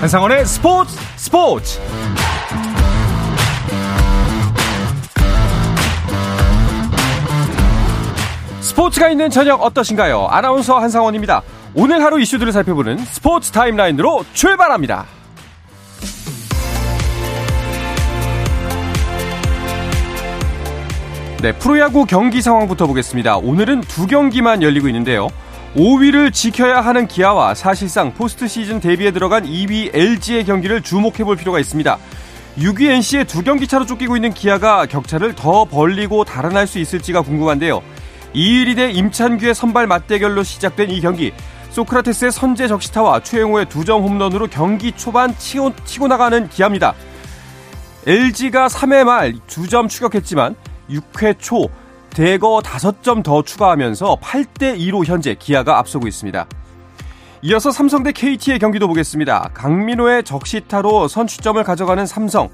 한상원의 스포츠 스포츠 스포츠가 있는 저녁 어떠신가요? 아나운서 한상원입니다. 오늘 하루 이슈들을 살펴보는 스포츠 타임라인으로 출발합니다. 네, 프로야구 경기 상황부터 보겠습니다. 오늘은 두 경기만 열리고 있는데요. 5위를 지켜야 하는 기아와 사실상 포스트 시즌 데뷔에 들어간 2위 LG의 경기를 주목해 볼 필요가 있습니다. 6위 NC의 두 경기 차로 쫓기고 있는 기아가 격차를 더 벌리고 달아날 수 있을지가 궁금한데요. 이일이대 임찬규의 선발 맞대결로 시작된 이 경기. 소크라테스의 선제 적시타와 최영호의 두 점 홈런으로 경기 초반 치고, 치고 나가는 기아입니다. LG가 3회 말 두 점 추격했지만 6회 초 대거 5점 더 추가하면서 8대 2로 현재 기아가 앞서고 있습니다. 이어서 삼성 대 KT의 경기도 보겠습니다. 강민호의 적시타로 선취점을 가져가는 삼성.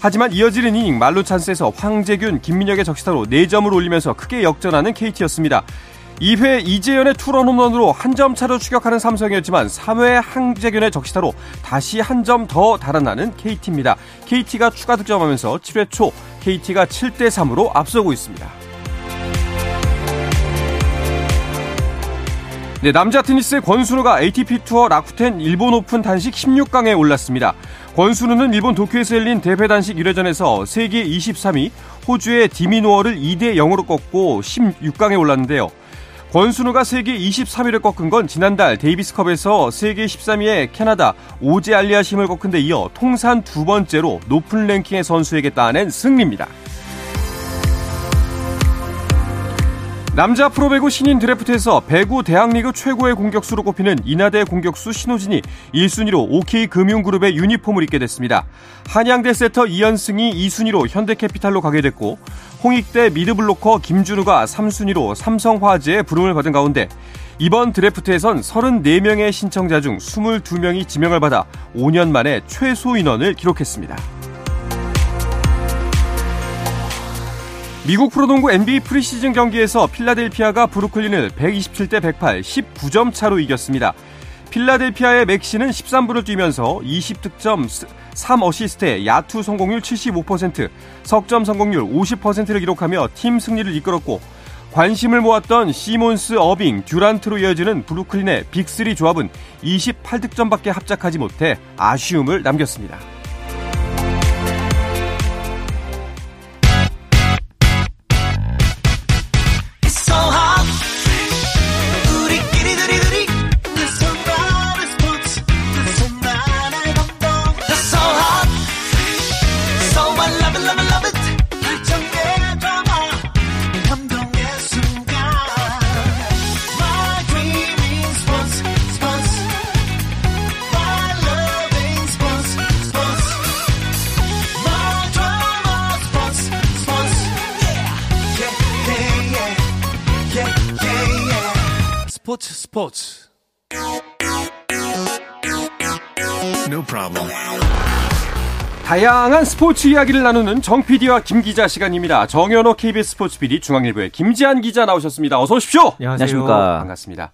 하지만 이어지는 이닝 말로 찬스에서 황재균, 김민혁의 적시타로 4점을 올리면서 크게 역전하는 KT였습니다. 2회 이재현의 투런 홈런으로 한 점 차로 추격하는 삼성이었지만 3회 황재균의 적시타로 다시 한 점 더 달아나는 KT입니다. KT가 추가 득점하면서 7회 초 KT가 7대 3으로 앞서고 있습니다. 네, 남자 테니스의 권순우가 ATP 투어 라쿠텐 일본 오픈 단식 16강에 올랐습니다. 권순우는 일본 도쿄에서 열린 대회 단식 1회전에서 세계 23위 호주의 디미노어를 2대 0으로 꺾고 16강에 올랐는데요. 권순우가 세계 23위를 꺾은 건 지난달 데이비스컵에서 세계 13위의 캐나다 오제 알리아심을 꺾은 데 이어 통산 두 번째로 높은 랭킹의 선수에게 따낸 승리입니다. 남자 프로배구 신인 드래프트에서 배구 대학리그 최고의 공격수로 꼽히는 인하대 공격수 신호진이 1순위로 OK금융그룹의 유니폼을 입게 됐습니다. 한양대 세터 이현승이 2순위로 현대캐피탈로 가게 됐고 홍익대 미드블로커 김준우가 3순위로 삼성화재에 부름을 받은 가운데 이번 드래프트에선 34명의 신청자 중 22명이 지명을 받아 5년 만에 최소 인원을 기록했습니다. 미국 프로농구 NBA 프리시즌 경기에서 필라델피아가 브루클린을 127대 108, 19점 차로 이겼습니다. 필라델피아의 맥시는 13분을 뛰면서 20득점 3어시스트에 야투 성공률 75%, 석점 성공률 50%를 기록하며 팀 승리를 이끌었고 관심을 모았던 시몬스, 어빙, 듀란트로 이어지는 브루클린의 빅3 조합은 28득점밖에 합작하지 못해 아쉬움을 남겼습니다. 스포츠 스포츠 No problem. 다양한 스포츠 이야기를 나누는 정 PD와 김 기자 시간입니다. 정현호 KBS 스포츠 PD 중앙일보의 김지한 기자 나오셨습니다. 어서 오십시오. 안녕하십니까. 반갑습니다.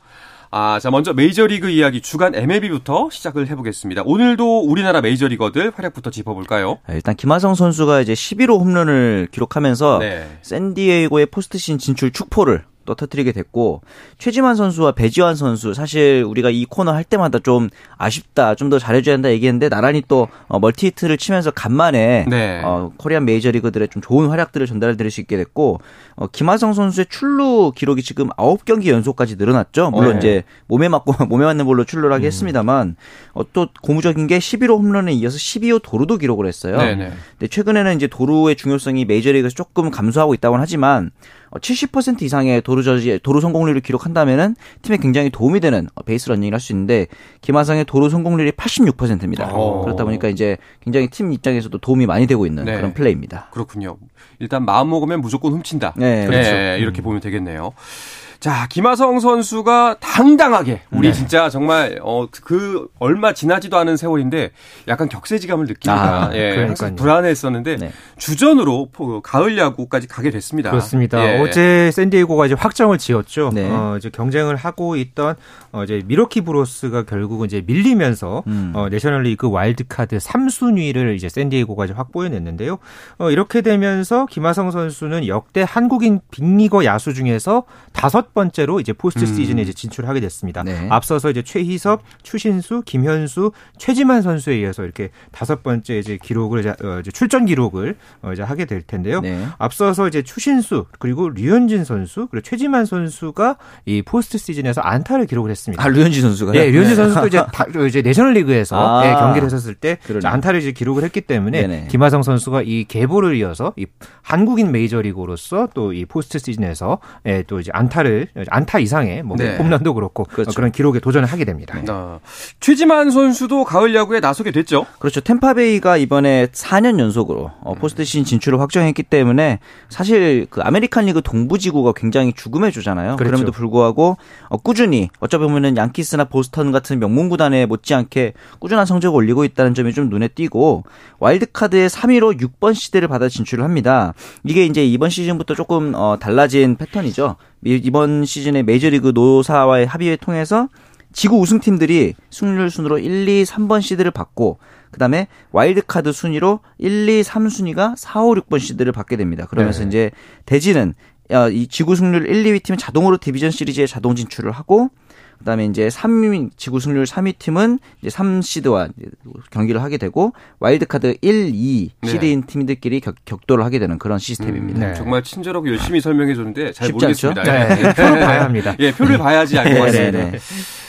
아, 자, 먼저 메이저리그 이야기 주간 MLB부터 시작을 해보겠습니다. 오늘도 우리나라 메이저리거들 활약부터 짚어볼까요? 일단 김하성 선수가 이제 11호 홈런을 기록하면서 네. 샌디에이고의 포스트신 진출 축포를 또 터트리게 됐고 최지만 선수와 배지환 선수 사실 우리가 이 코너 할 때마다 좀 아쉽다 좀 더 잘해줘야 한다 얘기했는데 나란히 또 어, 멀티 히트를 치면서 간만에 네. 어, 코리안 메이저리그들의 좀 좋은 활약들을 전달해 드릴 수 있게 됐고 어, 김하성 선수의 출루 기록이 지금 9경기 연속까지 늘어났죠 물론 네. 이제 몸에 맞고 몸에 맞는 볼로 출루를 하긴 음. 했습니다만 어, 또 고무적인 게 11호 홈런에 이어서 12호 도루도 기록을 했어요 네, 네. 근데 최근에는 이제 도루의 중요성이 메이저리그에서 조금 감소하고 있다고는 하지만 70% 어, 이상의 도루 저지 도루 성공률을 기록한다면은 팀에 굉장히 도움이 되는 베이스 러닝을 할 수 있는데 김하성의 도루 성공률이 86%입니다. 오. 그렇다 보니까 이제 굉장히 팀 입장에서도 도움이 많이 되고 있는 네. 그런 플레이입니다. 그렇군요. 일단 마음 먹으면 무조건 훔친다. 네, 그렇죠. 네, 이렇게 음. 보면 되겠네요. 자, 김하성 선수가 당당하게 우리 네. 진짜 정말 어 그 얼마 지나지도 않은 세월인데 약간 격세지감을 느낍니다. 아, 예, 항상 불안했었는데 네. 주전으로 가을 야구까지 가게 됐습니다. 그렇습니다. 예. 어제 샌디에고가 이제 확정을 지었죠. 네. 어, 이제 경쟁을 하고 있던 어, 이제 밀워키 브루어스가 결국은 이제 밀리면서 음. 어, 내셔널리그 와일드카드 3순위를 이제 샌디에고가 이제 확보해냈는데요. 어, 이렇게 되면서 김하성 선수는 역대 한국인 빅리거 야수 중에서 다섯 번째로 이제 포스트 음. 시즌에 이제 진출하게 됐습니다. 네. 앞서서 이제 최희섭, 추신수, 김현수, 최지만 선수에 이어서 이렇게 다섯 번째 이제 기록을 이제, 어, 이제 출전 기록을 어, 이제 하게 될 텐데요. 네. 앞서서 이제 추신수 그리고 류현진 선수 그리고 최지만 선수가 이 포스트 시즌에서 안타를 기록을 했습니다. 아 류현진 선수가 네, 류현진 네. 선수도 이제 다, 이제 내셔널리그에서 아. 네, 경기를 했었을 때 그러네. 안타를 이제 기록을 했기 때문에 네네. 김하성 선수가 이 계보를 이어서 이 한국인 메이저리그로서 또 이 포스트 시즌에서 예, 또 이제 안타를 안타 이상의 뭐 네. 홈런도 그렇고 그렇죠. 그런 기록에 도전을 하게 됩니다. 아, 최지만 선수도 가을 야구에 나서게 됐죠. 그렇죠. 템파베이가 이번에 4년 연속으로 어, 포스트 시즌 진출을 확정했기 때문에 사실 그 아메리칸 리그 동부 지구가 굉장히 죽음의 조잖아요. 그렇죠. 그럼에도 불구하고 어, 꾸준히 어쩌면 보면은 양키스나 보스턴 같은 명문 구단에 못지않게 꾸준한 성적을 올리고 있다는 점이 좀 눈에 띄고 와일드카드의 3위로 6번 시드를 받아 진출을 합니다. 이게 이제 이번 시즌부터 조금 어, 달라진 패턴이죠. 이번 시즌에 메이저리그 노사와의 합의를 통해서 지구 우승팀들이 승률 순으로 1, 2, 3번 시드를 받고 그다음에 와일드카드 순위로 1, 2, 3순위가 4, 5, 6번 시드를 받게 됩니다. 그러면서 네. 이제 대진은 이 지구 승률 1, 2위 팀은 자동으로 디비전 시리즈에 자동 진출을 하고 그다음에 이제 3위 지구 승률 3위 팀은 이제 3시드와 경기를 하게 되고 와일드카드 1, 2 시드인 네. 팀들끼리 격, 격돌을 하게 되는 그런 시스템입니다. 음, 네. 정말 친절하고 열심히 설명해 줬는데 잘 모르겠습니다. 네. 네. 표를 봐야 합니다. 예, 표를 봐야지 알 것 같습니다.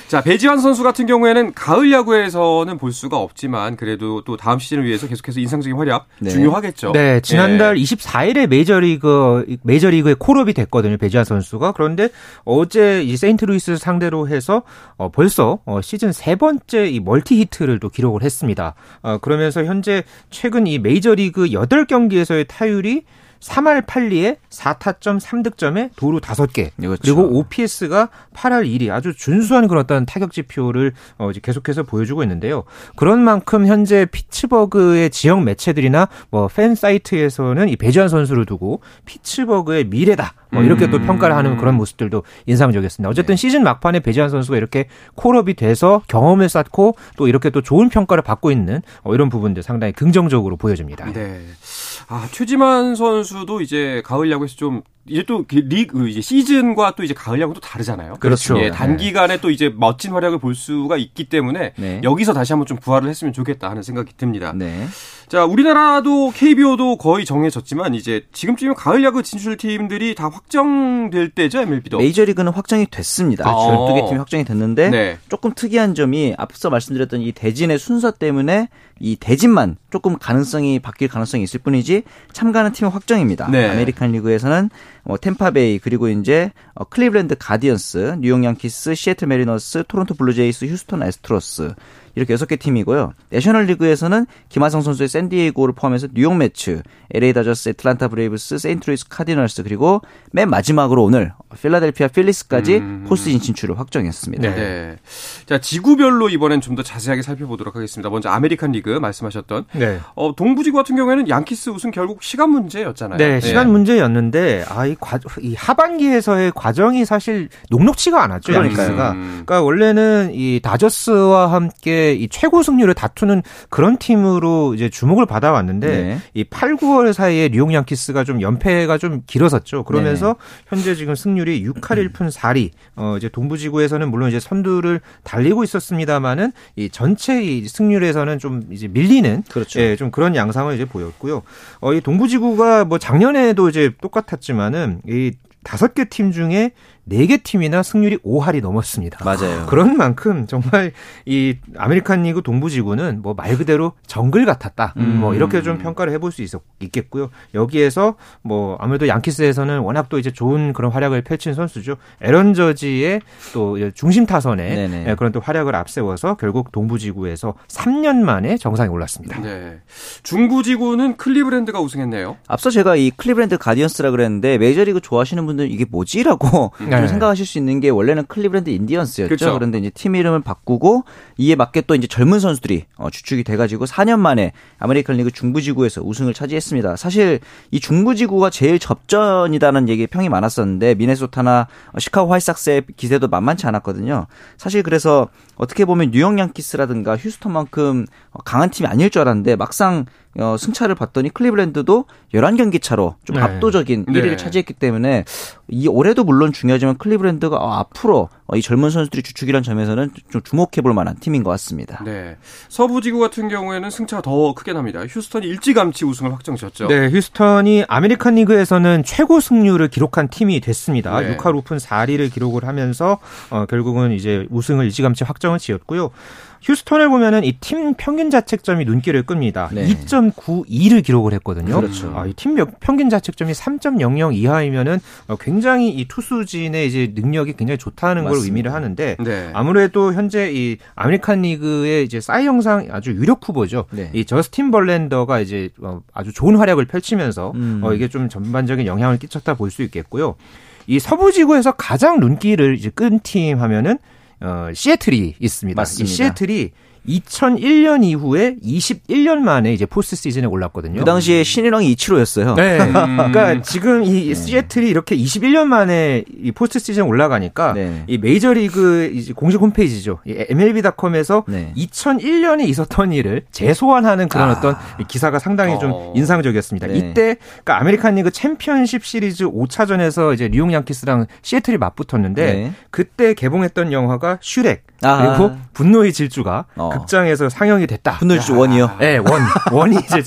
자, 배지환 선수 같은 경우에는 가을 야구에서는 볼 수가 없지만 그래도 또 다음 시즌을 위해서 계속해서 인상적인 활약 네. 중요하겠죠. 네, 지난달 네. 24일에 메이저리그 메이저리그에 call-up이 됐거든요. 배지환 선수가. 그런데 어제 이 세인트루이스 상대로 해서 어, 벌써 어, 시즌 세 번째 이 멀티 히트를 또 기록을 했습니다. 어, 그러면서 현재 최근 이 메이저리그 8경기에서의 타율이 3할 8리에 4타점 3득점에 도루 5개. 그렇죠. 그리고 OPS가 8할 1위. 아주 준수한 그런 어떤 타격 지표를 어 이제 계속해서 보여주고 있는데요. 그런 만큼 현재 피츠버그의 지역 매체들이나 뭐 팬 사이트에서는 이 배지환 선수를 두고 피츠버그의 미래다. 뭐 이렇게 음. 또 평가를 하는 그런 모습들도 인상적이었습니다. 어쨌든 네. 시즌 막판에 배지환 선수가 이렇게 콜업이 돼서 경험을 쌓고 또 이렇게 또 좋은 평가를 받고 있는 어 이런 부분들 상당히 긍정적으로 보여집니다. 네. 아, 최지만 선수도 이제 가을 야구에서 좀 이제 또그 리그 이제 시즌과 또 이제 가을 야구도 다르잖아요. 그렇죠. 예, 단기간에 네. 또 이제 멋진 활약을 볼 수가 있기 때문에 네. 여기서 다시 한번 좀 부활을 했으면 좋겠다 하는 생각이 듭니다. 네. 자, 우리나라도 KBO도 거의 정해졌지만 이제 지금쯤이면 가을 야구 진출 팀들이 다 확정될 때죠, MLB도. 메이저리그는 확정이 됐습니다. 아. 12개 팀이 확정이 됐는데 네. 조금 특이한 점이 앞서 말씀드렸던 이 대진의 순서 때문에 이 대진만 조금 가능성이 바뀔 가능성이 있을 뿐이지 참가하는 팀은 확정입니다. 네. 아메리칸 리그에서는 어, 템파베이 그리고 이제 어, 클리블랜드 가디언스, 뉴욕 양키스, 시애틀 매리너스, 토론토 블루제이스, 휴스턴 애스트로스 이렇게 여섯 개 팀이고요. 내셔널 리그에서는 김하성 선수의 샌디에이고를 포함해서 뉴욕 메츠, LA 다저스, 애틀란타 브레이브스, 세인트루이스 카디널스 그리고 맨 마지막으로 오늘 필라델피아 필리스까지 음. 포스트시즌 진출을 확정했습니다. 네. 네. 자 지구별로 이번엔 좀 더 자세하게 살펴보도록 하겠습니다. 먼저 아메리칸 리그 말씀하셨던 네. 어, 동부지구 같은 경우에는 양키스 우승 결국 시간 문제였잖아요. 네, 시간 네. 문제였는데 아이 이 하반기에서의 과정이 사실 녹록치가 않았죠. 그러니까요. 음. 그러니까 원래는 이 다저스와 함께 이 최고 승률을 다투는 그런 팀으로 이제 주목을 받아왔는데 네. 이 8, 9월 사이에 뉴욕 양키스가 좀 연패가 좀 길어졌죠. 그러면서 네. 현재 지금 승률이 6할 1푼 4리. 어 이제 동부지구에서는 물론 이제 선두를 달리고 있었습니다만은 이 전체 이 승률에서는 좀 이제 밀리는 그렇죠. 예, 좀 그런 양상을 이제 보였고요. 어 이 동부지구가 뭐 작년에도 이제 똑같았지만은 이 다섯 개 팀 중에 4개 팀이나 승률이 5할이 넘었습니다. 맞아요. 그런 만큼 정말 이 아메리칸 리그 동부 지구는 뭐 말 그대로 정글 같았다. 음. 뭐 이렇게 좀 평가를 해볼 수 있, 있겠고요. 여기에서 뭐 아무래도 양키스에서는 워낙 또 이제 좋은 그런 활약을 펼친 선수죠. 에런 저지의 또 중심 타선에 네네. 예, 그런 또 활약을 앞세워서 결국 동부 지구에서 3년 만에 정상에 올랐습니다. 네. 중부 지구는 클리브랜드가 우승했네요. 앞서 제가 이 클리브랜드 가디언스라 그랬는데 메이저리그 좋아하시는 분들 분들은 이게 뭐지라고 네. 좀 생각하실 수 있는 게 원래는 클리브랜드 인디언스였죠. 그렇죠. 그런데 이제 팀 이름을 바꾸고 이에 맞게 또 이제 젊은 선수들이 어, 주축이 돼가지고 4년 만에 아메리칸 리그 중부지구에서 우승을 차지했습니다. 사실 이 중부지구가 제일 접전이다는 얘기 평이 많았었는데 미네소타나 시카고 화이트삭스의 기세도 만만치 않았거든요. 사실 그래서 어떻게 보면 뉴욕 양키스라든가 휴스턴만큼 강한 팀이 아닐 줄 알았는데 막상 어, 승차를 봤더니 클리블랜드도 11경기 차로 좀 네. 압도적인 1위를 네. 차지했기 때문에 이 올해도 물론 중요하지만 클리블랜드가 어, 앞으로 어, 이 젊은 선수들이 주축이란 점에서는 좀 주목해 볼 만한 팀인 것 같습니다. 네. 서부 지구 같은 경우에는 승차가 더 크게 납니다. 휴스턴이 일찌감치 우승을 확정지었죠. 네, 휴스턴이 아메리칸 리그에서는 최고 승률을 기록한 팀이 됐습니다. 네. 6할 5푼 4리를 기록을 하면서 어, 결국은 이제 우승을 일찌감치 확정을 지었고요. 휴스턴을 보면은 이 팀 평균 자책점이 눈길을 끕니다. 네. 2.92를 기록을 했거든요. 그렇죠. 아, 이 팀 평균 자책점이 3.00 이하이면은 어, 굉장히 이 투수진의 이제 능력이 굉장히 좋다는 맞습니다. 걸 의미를 하는데 네. 아무래도 현재 이 아메리칸 리그의 이제 사이 영상 아주 유력 후보죠. 네. 이 저스틴 벌랜더가 이제 어, 아주 좋은 활약을 펼치면서 음. 어, 이게 좀 전반적인 영향을 끼쳤다 볼 수 있겠고요. 이 서부 지구에서 가장 눈길을 이제 끈 팀 하면은 어, 시애틀이 있습니다. 맞습니다. 이 시애틀이 2001년 이후에 21년 만에 이제 포스트 시즌에 올랐거든요. 그 당시에 신인왕이 이치로였어요. 네. 그러니까 지금 이 네. 시애틀이 이렇게 21년 만에 이 포스트 시즌 에 올라가니까 네. 이 메이저리그 이제 공식 홈페이지죠. 이 MLB.com에서 네. 2001년에 있었던 일을 재소환하는 그런 아. 어떤 기사가 상당히 좀 어. 인상적이었습니다. 네. 이때 그러니까 아메리칸 리그 챔피언십 시리즈 5차전에서 이제 뉴욕 양키스랑 시애틀이 맞붙었는데 네. 그때 개봉했던 영화가 슈렉 아. 그리고 분노의 질주가 어. 극장에서 상영이 됐다. 분노의 질주 one이요? 네, one. one이 이제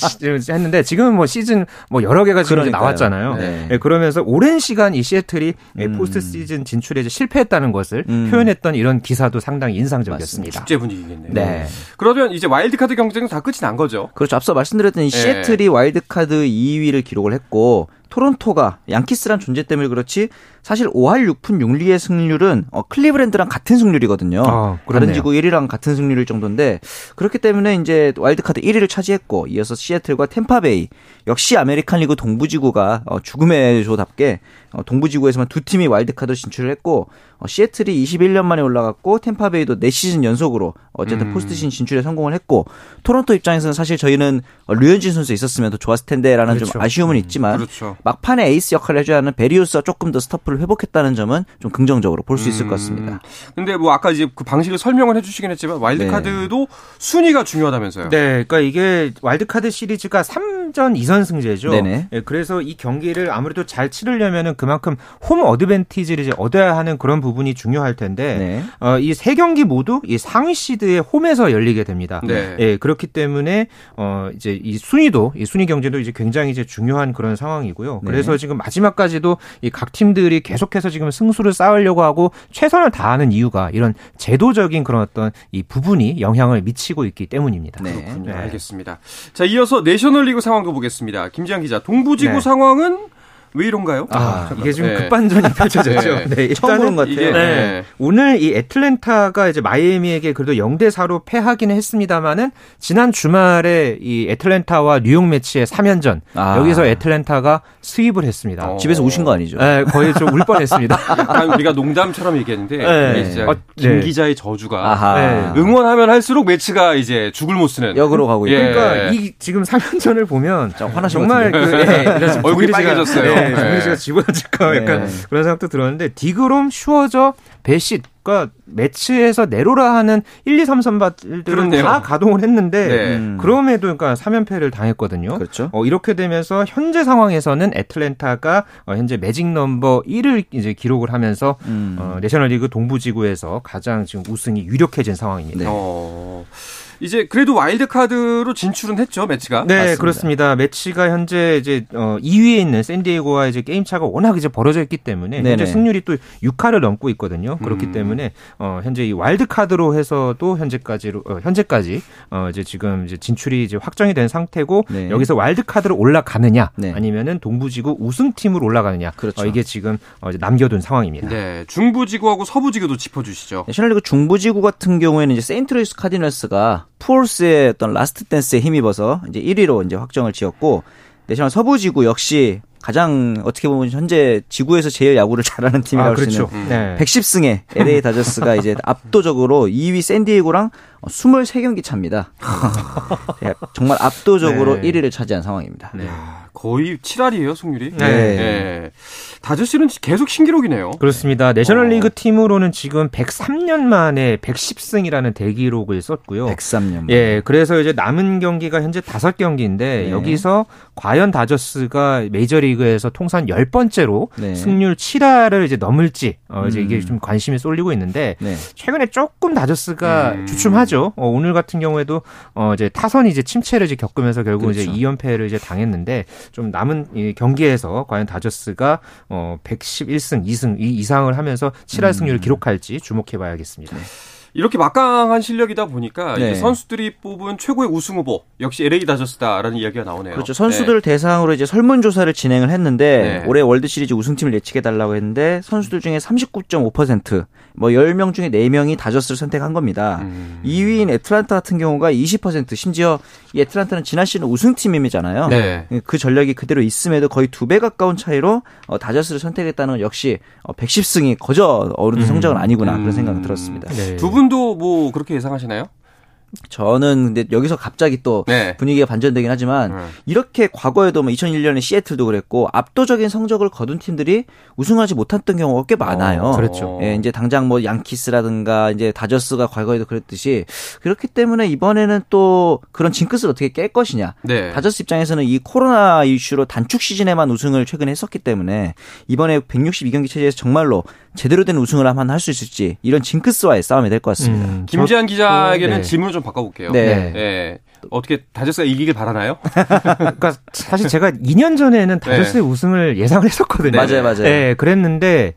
했는데 지금은 뭐 시즌 뭐 여러 개가 지금 나왔잖아요. 네. 네. 그러면서 오랜 시간 이 시애틀이 음. 포스트 시즌 진출에 이제 실패했다는 것을 음. 표현했던 이런 기사도 상당히 인상적이었습니다. 축제 분위기겠네요. 네. 그러면 이제 와일드카드 경쟁은 다 끝이 난 거죠? 그렇죠. 앞서 말씀드렸던 이 네. 시애틀이 와일드카드 2위를 기록을 했고 토론토가 양키스란 존재 때문에 그렇지 사실 5할 6푼 6리의 승률은 어, 클리브랜드랑 같은 승률이거든요. 아, 다른 지구 1위랑 같은 승률일 정도인데 그렇기 때문에 이제 와일드카드 1위를 차지했고 이어서 시애틀과 템파베이 역시 아메리칸 리그 동부지구가 어, 죽음의 조답게 어, 동부지구에서만 두 팀이 와일드카드 진출을 했고 어, 시애틀이 21년 만에 올라갔고 템파베이도 4시즌 연속으로 어쨌든 음. 포스트시즌 진출에 성공을 했고 토론토 입장에서는 사실 저희는 어, 류현진 선수 있었으면 더 좋았을 텐데라는 그렇죠. 좀 아쉬움은 음. 있지만 그렇죠. 막판에 에이스 역할을 해줘야 하는 베리우스가 조금 더 stuff를 회복했다는 점은 좀 긍정적으로 볼 수 있을 것 같습니다. 음. 근데 뭐 아까 이제 그 방식을 설명을 해주시긴 했지만 와일드카드도 네. 순위가 중요하다면서요? 네, 그러니까 이게 와일드카드 시리즈가 3전 2선 승제죠. 네네. 네, 그래서 이 경기를 아무래도 잘 치르려면은 그만큼 홈 어드밴티지를 이제 얻어야 하는 그런 부분이 중요할 텐데 네. 어, 이 세 경기 모두 이 상위 시드의 홈에서 열리게 됩니다. 네. 예, 그렇기 때문에 어 이제 이 순위도 이 순위 경제도 이제 굉장히 이제 중요한 그런 상황이고요. 네. 그래서 지금 마지막까지도 이 각 팀들이 계속해서 지금 승수를 쌓으려고 하고 최선을 다하는 이유가 이런 제도적인 그런 어떤 이 부분이 영향을 미치고 있기 때문입니다. 네. 그렇군요. 네. 알겠습니다. 자, 이어서 내셔널리그 상황도 보겠습니다. 김지한 기자, 동부지구 네. 상황은 왜 이런가요? 아, 아 이게 지금 네. 급반전이 펼쳐졌죠. 네. 네. 처음 보는 것 같아요. 이게, 네. 오늘 이 애틀랜타가 이제 마이애미에게 그래도 0대 4로 패하기는 했습니다만은 지난 주말에 이 애틀랜타와 뉴욕 매치의 3연전 아. 여기서 애틀랜타가 수입을 했습니다. 어. 집에서 우신 거 아니죠? 네, 거의 좀 울 뻔했습니다. 약간 우리가 농담처럼 얘기했는데 네. 진짜 어, 김 네. 기자의 저주가 응원하면 할수록 매치가 이제 죽을 못 쓰는 역으로 가고 있고. 예. 그러니까 이 지금 3연전을 보면 정말 그, 예, 얼굴이 빨개졌어요. 네, 정민 씨가 집어넣을까 네. 약간 그런 생각도 들었는데 디그롬, 슈어저, 베시 그러니까 메츠에서 내로라 하는 1, 2, 3 선발들은 다 가동을 했는데 네. 음. 그럼에도 그러니까 3연패를 당했거든요. 그렇죠. 어, 이렇게 되면서 현재 상황에서는 애틀랜타가 어, 현재 매직 넘버 1을 이제 기록을 하면서 음. 어, 내셔널리그 동부지구에서 가장 지금 우승이 유력해진 상황입니다. 네. 어. 이제 그래도 와일드 카드로 진출은 했죠 메츠가. 네 맞습니다. 그렇습니다. 메츠가 현재 이제 어 2위에 있는 샌디에고와 이제 게임 차가 워낙 이제 벌어져 있기 때문에 네네. 현재 승률이 또 6할을 넘고 있거든요. 그렇기 음. 때문에 어 현재 이 와일드 카드로 해서도 현재까지로 어 현재까지 어 이제 지금 이제 진출이 이제 확정이 된 상태고 네. 여기서 와일드 카드로 올라가느냐 네. 아니면은 동부지구 우승팀으로 올라가느냐 그렇죠. 어 이게 지금 어 이제 남겨둔 상황입니다. 네 중부지구하고 서부지구도 짚어주시죠. 내셔널리그 중부지구 같은 경우에는 이제 세인트루이스 카디널스가 푸홀스의 어떤 last dance에 힘입어서 이제 1위로 이제 확정을 지었고 내셔널 서부 지구 역시 가장 어떻게 보면 현재 지구에서 제일 야구를 잘하는 팀이라고 아, 그렇죠. 수 있는 네. 110승에 LA 다저스가 이제 압도적으로 2위 샌디에고랑 23경기 차입니다. 네, 정말 압도적으로 네. 1위를 차지한 상황입니다. 네. 거의 7할이에요, 승률이. 네. 네. 다저스는 계속 신기록이네요. 그렇습니다. 내셔널리그 어. 팀으로는 지금 103년 만에 110승이라는 대기록을 썼고요. 103년. 예, 그래서 이제 남은 경기가 현재 5경기인데 네. 여기서 과연 다저스가 메이저리그에서 통산 10번째로 네. 승률 7할을 이제 넘을지 어 이제 음. 이게 좀 관심이 쏠리고 있는데 네. 최근에 조금 다저스가 음. 주춤하죠. 어, 오늘 같은 경우에도 어 이제 타선이 이제 침체를 이제 겪으면서 결국 그렇죠. 이제 2연패를 이제 당했는데 좀 남은 이 경기에서 과연 다저스가 어 111승 2승 이상을 하면서 7할 승률을 음. 기록할지 주목해 봐야겠습니다. 네. 이렇게 막강한 실력이다 보니까 네. 선수들이 뽑은 최고의 우승 후보 역시 LA 다저스다라는 이야기가 나오네요. 그렇죠. 선수들 네. 대상으로 이제 설문 조사를 진행을 했는데 네. 올해 월드 시리즈 우승팀을 예측해 달라고 했는데 선수들 중에 39.5%뭐 10명 중에 4명이 다저스를 선택한 겁니다. 음. 2위인 애틀란타 같은 경우가 20% 심지어 이 애틀란타는 지난 시즌 우승팀이잖아요. 네. 그 전력이 그대로 있음에도 거의 두 배 가까운 차이로 어, 다저스를 선택했다는 건 역시 어, 110승이 거저 어른 음. 성적은 아니구나 그런 생각이 들었습니다. 네. 두분 도 뭐 그렇게 예상하시나요? 저는 근데 여기서 갑자기 또 네. 분위기가 반전되긴 하지만 음. 이렇게 과거에도 뭐 2001년에 시애틀도 그랬고 압도적인 성적을 거둔 팀들이 우승하지 못했던 경우가 꽤 많아요. 어, 그렇죠. 예, 이제 당장 뭐 양키스라든가 이제 다저스가 과거에도 그랬듯이 그렇기 때문에 이번에는 또 그런 징크스를 어떻게 깰 것이냐. 네. 다저스 입장에서는 이 코로나 이슈로 단축 시즌에만 우승을 최근에 했었기 때문에 이번에 162경기 체제에서 정말로 제대로 된 우승을 한번 할 수 있을지 이런 징크스와의 싸움이 될 것 같습니다. 음, 김지한 기자에게는 네. 질문을 좀 바꿔볼게요. 네. 네. 어떻게 다저스가 이기길 바라나요? 그러니까 사실 제가 2년 전에는 다저스의 네. 우승을 예상을 했었거든요. 맞아요, 맞아요. 네, 그랬는데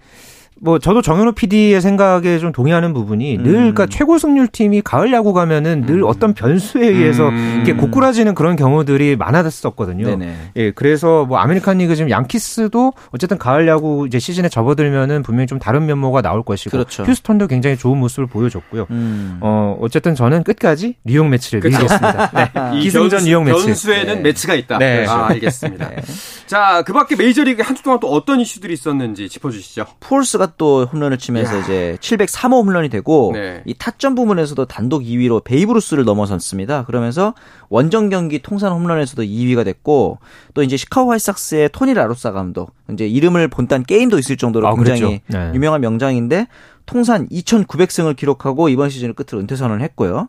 뭐 저도 정현호 PD의 생각에 좀 동의하는 부분이 음. 늘 그러니까 최고 승률 팀이 가을 야구 가면은 늘 음. 어떤 변수에 의해서 음. 이렇게 고꾸라지는 그런 경우들이 많았었거든요. 네네. 예, 그래서 뭐 아메리칸 리그 지금 양키스도 어쨌든 가을 야구 이제 시즌에 접어들면은 분명히 좀 다른 면모가 나올 것이고 그렇죠. 휴스턴도 굉장히 좋은 모습을 보여줬고요. 음. 어, 어쨌든 저는 끝까지 뉴욕 메츠를 이기겠습니다. 네. 기승전 뉴욕 메츠. 변수에는 네. 메츠가 있다. 네. 아, 알겠습니다. 네. 자, 그밖에 메이저리그 한 주 동안 또 어떤 이슈들이 있었는지 짚어 주시죠. 푸홀스가 또 홈런을 치면서 야. 이제 703호 홈런이 되고 네. 이 타점 부분에서도 단독 2위로 베이브 루스를 넘어섰습니다. 그러면서 원정 경기 통산 홈런에서도 2위가 됐고 또 이제 시카고 화이삭스의 토니 라루사 감독 이제 이름을 본딴 게임도 있을 정도로 아, 굉장히 네. 유명한 명장인데 통산 2,900승을 기록하고 이번 시즌을 끝으로 은퇴 선언을 했고요.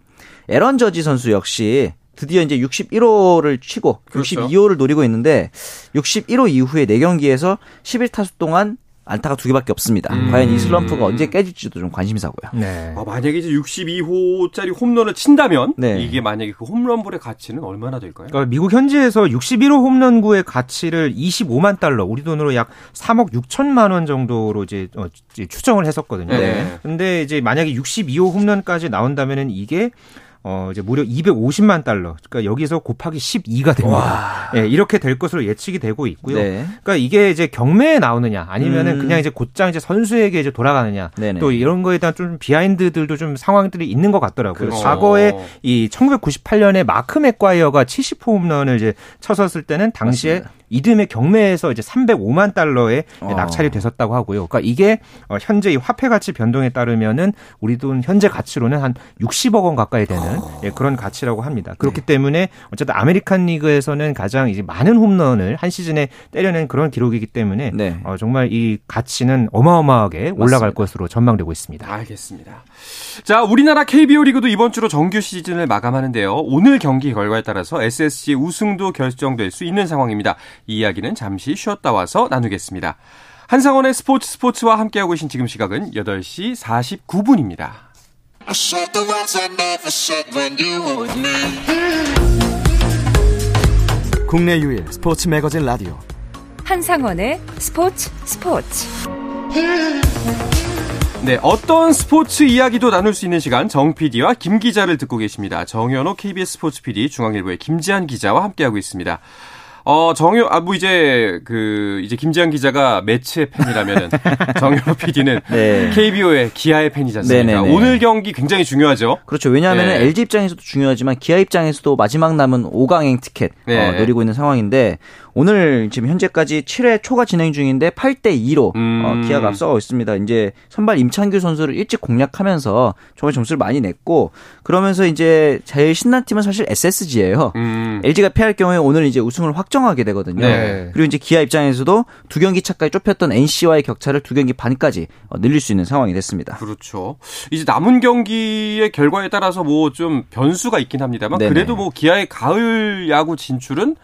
에런 저지 선수 역시 드디어 이제 61호를 치고 그렇죠. 62호를 노리고 있는데 61호 이후에 4경기에서 11타수 동안 안타가 두 개밖에 없습니다. 음. 과연 이 슬럼프가 언제 깨질지도 좀 관심사고요. 네. 아, 만약에 이제 62호짜리 홈런을 친다면 네. 이게 만약에 그 홈런볼의 가치는 얼마나 될까요? 그러니까 미국 현지에서 61호 홈런구의 가치를 25만 달러, 우리 돈으로 약 3억 6천만 원 정도로 이제, 어, 이제 추정을 했었거든요. 네. 근데 이제 만약에 62호 홈런까지 나온다면은 이게 어 이제 무려 250만 달러. 그러니까 여기서 곱하기 12가 됩니다. 예, 네, 이렇게 될 것으로 예측이 되고 있고요. 네. 그러니까 이게 이제 경매에 나오느냐 아니면은 음. 그냥 이제 곧장 이제 선수에게 이제 돌아가느냐. 네네. 또 이런 거에 대한 좀 비하인드들도 좀 상황들이 있는 것 같더라고요. 그렇죠. 과거에 이 1998년에 마크 맥과이어가 70호 홈런을 이제 쳤었을 때는 당시에 맞습니다. 이듬해 경매에서 이제 305만 달러에 어. 낙찰이 됐었다고 하고요. 그러니까 이게 어, 현재 이 화폐 가치 변동에 따르면은 우리 돈 현재 가치로는 한 60억 원 가까이 되는 어. 예, 그런 가치라고 합니다. 그렇기 네. 때문에 어쨌든 아메리칸 리그에서는 가장 이제 많은 홈런을 한 시즌에 때려낸 그런 기록이기 때문에 네. 어, 정말 이 가치는 어마어마하게 올라갈 맞습니다. 것으로 전망되고 있습니다. 알겠습니다. 자, 우리나라 KBO 리그도 이번 주로 정규 시즌을 마감하는데요. 오늘 경기 결과에 따라서 SSG 우승도 결정될 수 있는 상황입니다. 이 이야기는 잠시 쉬었다 와서 나누겠습니다. 한상원의 스포츠 스포츠와 함께하고 계신 지금 시각은 8시 49분입니다. 국내 유일 스포츠 매거진 라디오 한상원의 스포츠 스포츠 네, 어떤 스포츠 이야기도 나눌 수 있는 시간 정 PD와 김 기자를 듣고 계십니다. 정현호 KBS 스포츠 PD, 중앙일보의 김지한 기자와 함께하고 있습니다. 어, 정효, 아, 뭐 이제, 그, 이제 김지현 기자가 매치의 팬이라면은, 정효 PD는 네. KBO의 기아의 팬이지 않습니까? 네네네. 오늘 경기 굉장히 중요하죠? 그렇죠. 왜냐하면 네. LG 입장에서도 중요하지만 기아 입장에서도 마지막 남은 5강행 티켓, 네. 어, 노리고 있는 상황인데, 오늘 지금 현재까지 7회 초가 진행 중인데 8대 2로 어, 음. 어, 기아가 앞서고 있습니다. 이제 선발 임창규 선수를 일찍 공략하면서 정말 점수를 많이 냈고 그러면서 이제 제일 신난 팀은 사실 SSG예요. 음. LG가 패할 경우에 오늘 이제 우승을 확정하게 되거든요. 네. 그리고 이제 기아 입장에서도 두 경기 차까지 좁혔던 NC와의 격차를 두 경기 반까지 어, 늘릴 수 있는 상황이 됐습니다. 그렇죠. 이제 남은 경기의 결과에 따라서 뭐 좀 변수가 있긴 합니다만 네네. 그래도 뭐 기아의 가을 야구 진출은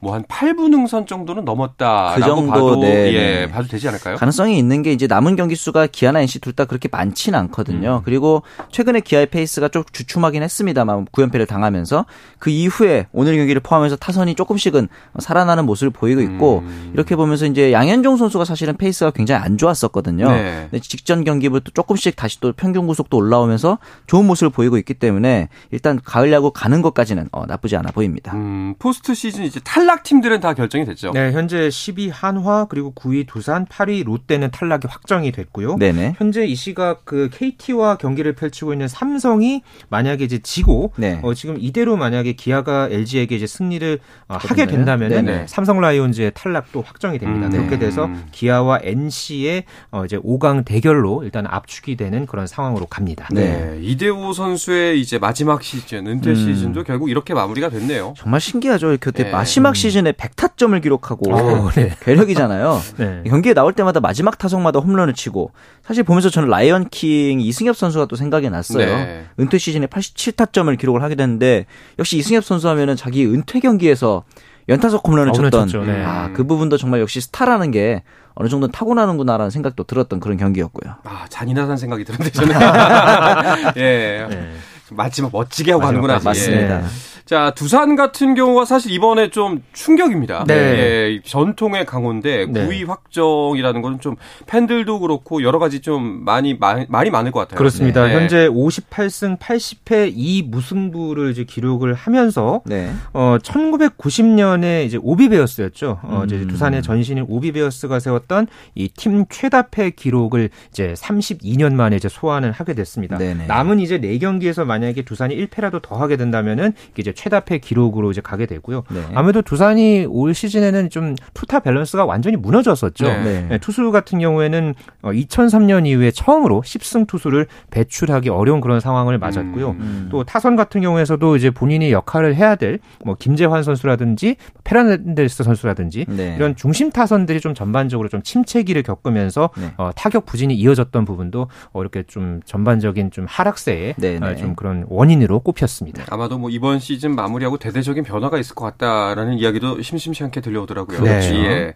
뭐 한 8분 응선 정도는 넘었다라고 그 정도, 봐도 네, 예, 네. 봐도 되지 않을까요? 가능성이 있는 게 이제 남은 경기 수가 기아나 NC 둘 다 그렇게 많지는 않거든요. 음. 그리고 최근에 기아의 페이스가 좀 주춤하긴 했습니다만 9연패를 당하면서 그 이후에 오늘 경기를 포함해서 타선이 조금씩은 살아나는 모습을 보이고 있고 음. 이렇게 보면서 이제 양현종 선수가 사실은 페이스가 굉장히 안 좋았었거든요. 네. 직전 경기부터 조금씩 다시 또 평균 구속도 올라오면서 좋은 모습을 보이고 있기 때문에 일단 가을 야구 가는 것까지는 어, 나쁘지 않아 보입니다. 음, 포스트 시즌 이제 탈락 탈락 팀들은 다 결정이 됐죠. 네, 현재 10위 한화 그리고 9위 두산, 8위 롯데는 탈락이 확정이 됐고요. 네네. 현재 이 시각 그 KT와 경기를 펼치고 있는 삼성이 만약에 이제 지고 네. 어, 지금 이대로 만약에 기아가 LG에게 이제 승리를 어, 하게 된다면 삼성 라이온즈의 탈락도 확정이 됩니다. 음, 그렇게 돼서 기아와 NC의 어, 이제 5강 대결로 일단 압축이 되는 그런 상황으로 갑니다. 네. 네. 이대호 선수의 이제 마지막 시즌, 은퇴 음. 시즌도 결국 이렇게 마무리가 됐네요. 정말 신기하죠. 이렇게 네. 마지막 시즌에 100타점을 기록하고 오, 네. 괴력이잖아요. 네. 경기에 나올 때마다 마지막 타석마다 홈런을 치고 사실 보면서 저는 라이언 킹 이승엽 선수가 또 생각이 났어요. 네. 은퇴 시즌에 87타점을 기록을 하게 됐는데 역시 이승엽 선수 하면은 자기 은퇴 경기에서 연타석 홈런을 쳤던 네. 아, 그 부분도 정말 역시 스타라는 게 어느 정도 타고나는구나라는 생각도 들었던 그런 경기였고요. 아 잔인하다는 생각이 드는데 저는 예 네. 마지막 멋지게 하고 가는구나. 맞습니다. 예. 자, 두산 같은 경우가 사실 이번에 좀 충격입니다. 네. 예, 전통의 강호인데 네. 9위 확정이라는 것은 좀 팬들도 그렇고 여러 가지 좀 많이 마, 말이 많을 것 같아요. 그렇습니다. 네. 현재 58승 80패 2무승부를 이제 기록을 하면서 네. 어 1990년에 이제 오비베어스였죠. 어 이제 음. 두산의 전신인 오비베어스가 세웠던 이 팀 최다패 기록을 이제 32년 만에 이제 소환을 하게 됐습니다. 네네. 남은 이제 4경기에서 만약에 두산이 1패라도 더 하게 된다면은 이제 최다패 기록으로 이제 가게 되고요. 네. 아무래도 두산이 올 시즌에는 좀 투타 밸런스가 완전히 무너졌었죠. 네. 네. 투수 같은 경우에는 2003년 어, 이후에 처음으로 10승 투수를 배출하기 어려운 그런 상황을 맞았고요. 음, 음. 또 타선 같은 경우에서도 이제 본인이 역할을 해야 될 뭐 김재환 선수라든지 페라넨데스 선수라든지 네. 이런 중심 타선들이 좀 전반적으로 좀 침체기를 겪으면서 네. 어, 타격 부진이 이어졌던 부분도 어, 이렇게 좀 전반적인 좀 하락세에 네, 어, 좀 그런 원인으로 꼽혔습니다. 아마도 뭐 이번 시즌 시즌 마무리하고 대대적인 변화가 있을 것 같다라는 이야기도 심심치 않게 들려오더라고요. 그렇죠. 예.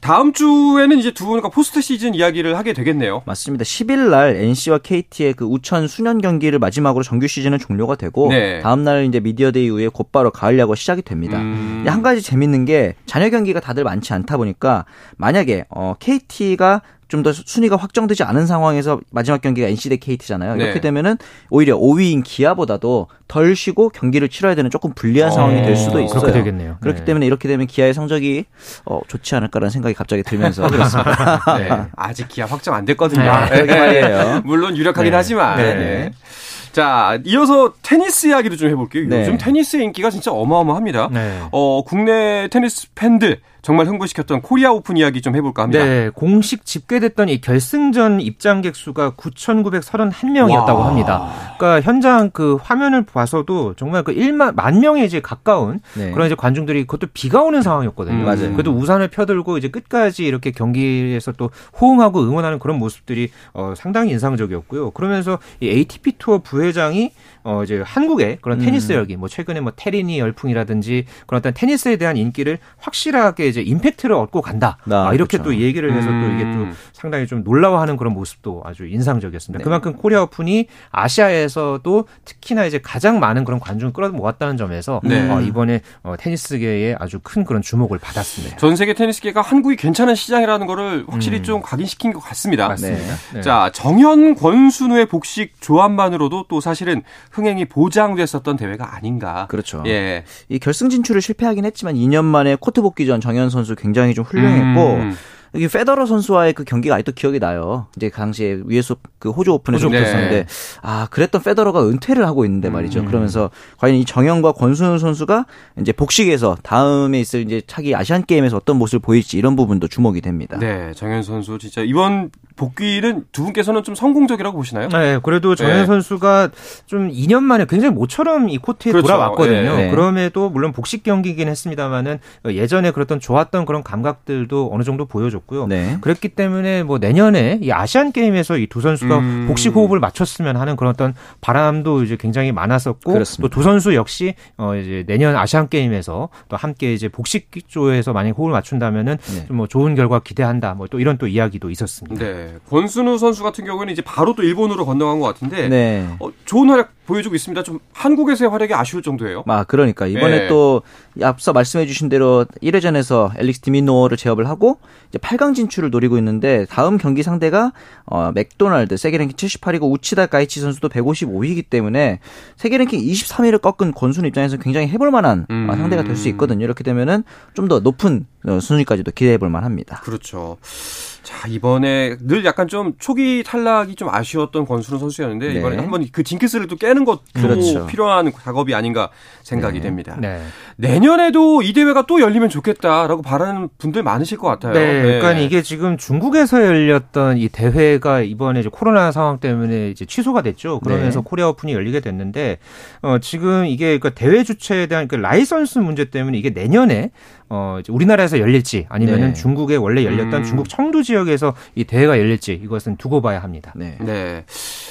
다음 주에는 이제 두 분과 포스트 시즌 이야기를 하게 되겠네요. 맞습니다. 10일 날 NC와 KT의 그 우천 순연 경기를 마지막으로 정규 시즌은 종료가 되고 네. 다음 날 이제 미디어데이 이후에 곧바로 가을 야구 시작이 됩니다. 음... 한 가지 재밌는 게 잔여 경기가 다들 많지 않다 보니까 만약에 어 KT가 좀 더 순위가 확정되지 않은 상황에서 마지막 경기가 NC 대 KT잖아요. 네. 이렇게 되면은 오히려 5위인 기아보다도 덜 쉬고 경기를 치러야 되는 조금 불리한 어, 상황이 될 수도 있어요. 그렇게 되겠네요. 그렇기 네. 때문에 이렇게 되면 기아의 성적이 어, 좋지 않을까라는 생각이 갑자기 들면서 그렇습니다. 네. 아직 기아 확정 안 됐거든요. 아, 말이에요. 물론 유력하긴 네. 하지만. 네. 네. 자, 이어서 테니스 이야기도 좀 해볼게요. 요즘 테니스의 인기가 진짜 어마어마합니다. 어, 국내 테니스 팬들 정말 흥분시켰던 코리아 오픈 이야기 좀 해볼까 합니다. 네, 공식 집계됐던 이 결승전 입장객 수가 9,931명이었다고 와. 합니다. 그러니까 현장 그 화면을 봐서도 정말 그 1만 만 명에 이제 가까운 네. 그런 이제 관중들이 그것도 비가 오는 상황이었거든요. 음, 맞아요. 그래도 우산을 펴들고 이제 끝까지 이렇게 경기에서 또 호응하고 응원하는 그런 모습들이 어, 상당히 인상적이었고요. 그러면서 이 ATP 투어 부회장이 어 이제 한국의 그런 테니스 음. 열기, 뭐 최근에 뭐 테리니 열풍이라든지 그런 어떤 테니스에 대한 인기를 확실하게 이제 임팩트를 얻고 간다. 아, 아 이렇게 그렇죠. 또 얘기를 해서 음. 또 이게 또 음. 상당히 좀 놀라워하는 그런 모습도 아주 인상적이었습니다. 네. 그만큼 코리아 오픈이 아시아에서도 특히나 이제 가장 많은 그런 관중을 끌어모았다는 점에서 네. 어, 이번에 어, 테니스계에 아주 큰 그런 주목을 받았습니다. 전 세계 테니스계가 한국이 괜찮은 시장이라는 거를 확실히 음. 좀 각인시킨 것 같습니다. 맞습니다. 네. 자 정현 권순우의 복식 조합만으로도 또또 사실은 흥행이 보장됐었던 대회가 아닌가. 그렇죠. 예. 이 결승 진출을 실패하긴 했지만 2년 만에 코트 복귀 전 정현 선수 굉장히 좀 훌륭했고 음. 여기 페더러 선수와의 그 경기가 아직도 기억이 나요. 이제 그 당시에 위에서 그 호주 오픈에서 붙었었는데 네. 아 그랬던 페더러가 은퇴를 하고 있는데 말이죠. 음. 그러면서 과연 이 정현과 권순우 선수가 이제 복식에서 다음에 있을 이제 차기 아시안 게임에서 어떤 모습을 보일지 이런 부분도 주목이 됩니다. 네, 정현 선수 진짜 이번 복귀는 두 분께서는 좀 성공적이라고 보시나요? 네, 그래도 정현 네. 선수가 좀 2년 만에 굉장히 모처럼 이 코트에 그렇죠. 돌아왔거든요. 네. 그럼에도 물론 복식 경기긴 했습니다만은 예전에 그랬던 좋았던 그런 감각들도 어느 정도 보여 줬고요. 네. 그랬기 때문에 뭐 내년에 이 아시안 게임에서 이 두 선수가 음... 복식 호흡을 맞췄으면 하는 그런 어떤 바람도 이제 굉장히 많았었고 또 두 선수 역시 어 이제 내년 아시안 게임에서 또 함께 이제 복식 조에서 만약 호흡을 맞춘다면은 네. 좀뭐 좋은 결과 기대한다. 뭐 또 이런 또 이야기도 있었습니다. 네. 권순우 선수 같은 경우에는 이제 바로 또 일본으로 건너간 것 같은데 네. 어, 좋은 활약 보여주고 있습니다. 좀 한국에서의 활약이 아쉬울 정도예요. 아 그러니까 이번에 네. 또 앞서 말씀해 주신 대로 1회전에서 알렉스 디미노를 제압을 하고 이제 8강 진출을 노리고 있는데 다음 경기 상대가 어, 맥도날드 세계 랭킹 78위고 우치다 가이치 선수도 155위이기 때문에 세계 랭킹 23위를 꺾은 권순우 입장에서 굉장히 해볼 만한 음. 상대가 될 수 있거든요. 이렇게 되면은 좀 더 높은 어, 순위까지도 기대해 볼 만합니다. 그렇죠. 자 이번에 늘 약간 좀 초기 탈락이 좀 아쉬웠던 권순우 선수였는데 네. 이번에 한번 그 징크스를 또 깨는 것도 그렇죠. 필요한 작업이 아닌가 생각이 네. 됩니다. 네. 내년에도 이 대회가 또 열리면 좋겠다라고 바라는 분들 많으실 것 같아요. 네, 네. 그러니까 이게 지금 중국에서 열렸던 이 대회가 이번에 이제 코로나 상황 때문에 이제 취소가 됐죠. 그러면서 네. 코리아 오픈이 열리게 됐는데 어 지금 이게 그 대회 주체에 대한 그 라이선스 문제 때문에 이게 내년에 어 이제 우리나라에서 열릴지 아니면은 네. 중국에 원래 열렸던 음. 중국 청두 지 역에서 이 대회가 열릴지 이것은 두고 봐야 합니다. 네. 네.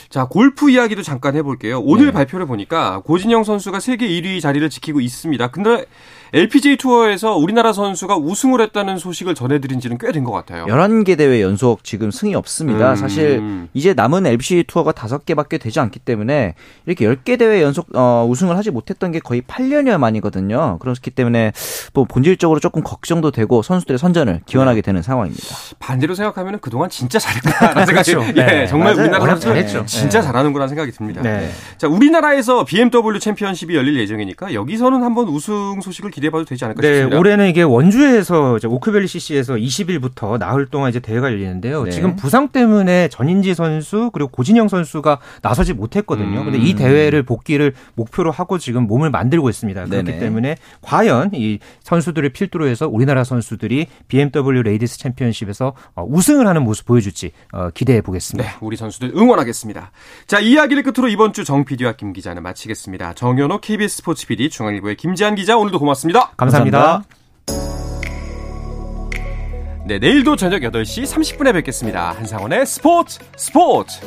자 골프 이야기도 잠깐 해볼게요. 오늘 네. 발표를 보니까 고진영 선수가 세계 1위 자리를 지키고 있습니다. 근데 LPGA 투어에서 우리나라 선수가 우승을 했다는 소식을 전해드린 지는 꽤 된 것 같아요. 11개 대회 연속 지금 승이 없습니다. 음. 사실 이제 남은 LPGA 투어가 5개밖에 되지 않기 때문에 이렇게 10개 대회 연속 어, 우승을 하지 못했던 게 거의 8년여 만이거든요. 그렇기 때문에 뭐 본질적으로 조금 걱정도 되고 선수들의 선전을 기원하게 되는 상황입니다. 반대로 생각하면 그동안 진짜 잘했다라는 생각이 그렇죠. 예, 네. 정말 맞아요. 우리나라 선수 잘했죠. 진짜 네. 잘하는구나 생각이 듭니다. 네. 자, 우리나라에서 BMW 챔피언십이 열릴 예정이니까 여기서는 한번 우승 소식을 기대 해봐도 되지 않을까 네, 싶습니다. 올해는 이게 원주에서 이제 오크밸리 CC에서 20일부터 나흘 동안 이제 대회가 열리는데요. 네. 지금 부상 때문에 전인지 선수 그리고 고진영 선수가 나서지 못했거든요. 음. 근데 이 대회를 복귀를 목표로 하고 지금 몸을 만들고 있습니다. 그렇기 네네. 때문에 과연 이 선수들을 필두로 해서 우리나라 선수들이 BMW 레이디스 챔피언십에서 어, 우승을 하는 모습 보여줄지 어, 기대해 보겠습니다. 네, 우리 선수들 응원하겠습니다. 자, 이야기를 끝으로 이번 주 정 PD와 김 기자는 마치겠습니다. 정현호 KBS 스포츠 PD, 중앙일보의 김지한 기자 오늘도 고맙습 니다. 감사합니다. 네, 내일도 저녁 8시 30분에 뵙겠습니다. 한상원의 스포츠 스포츠!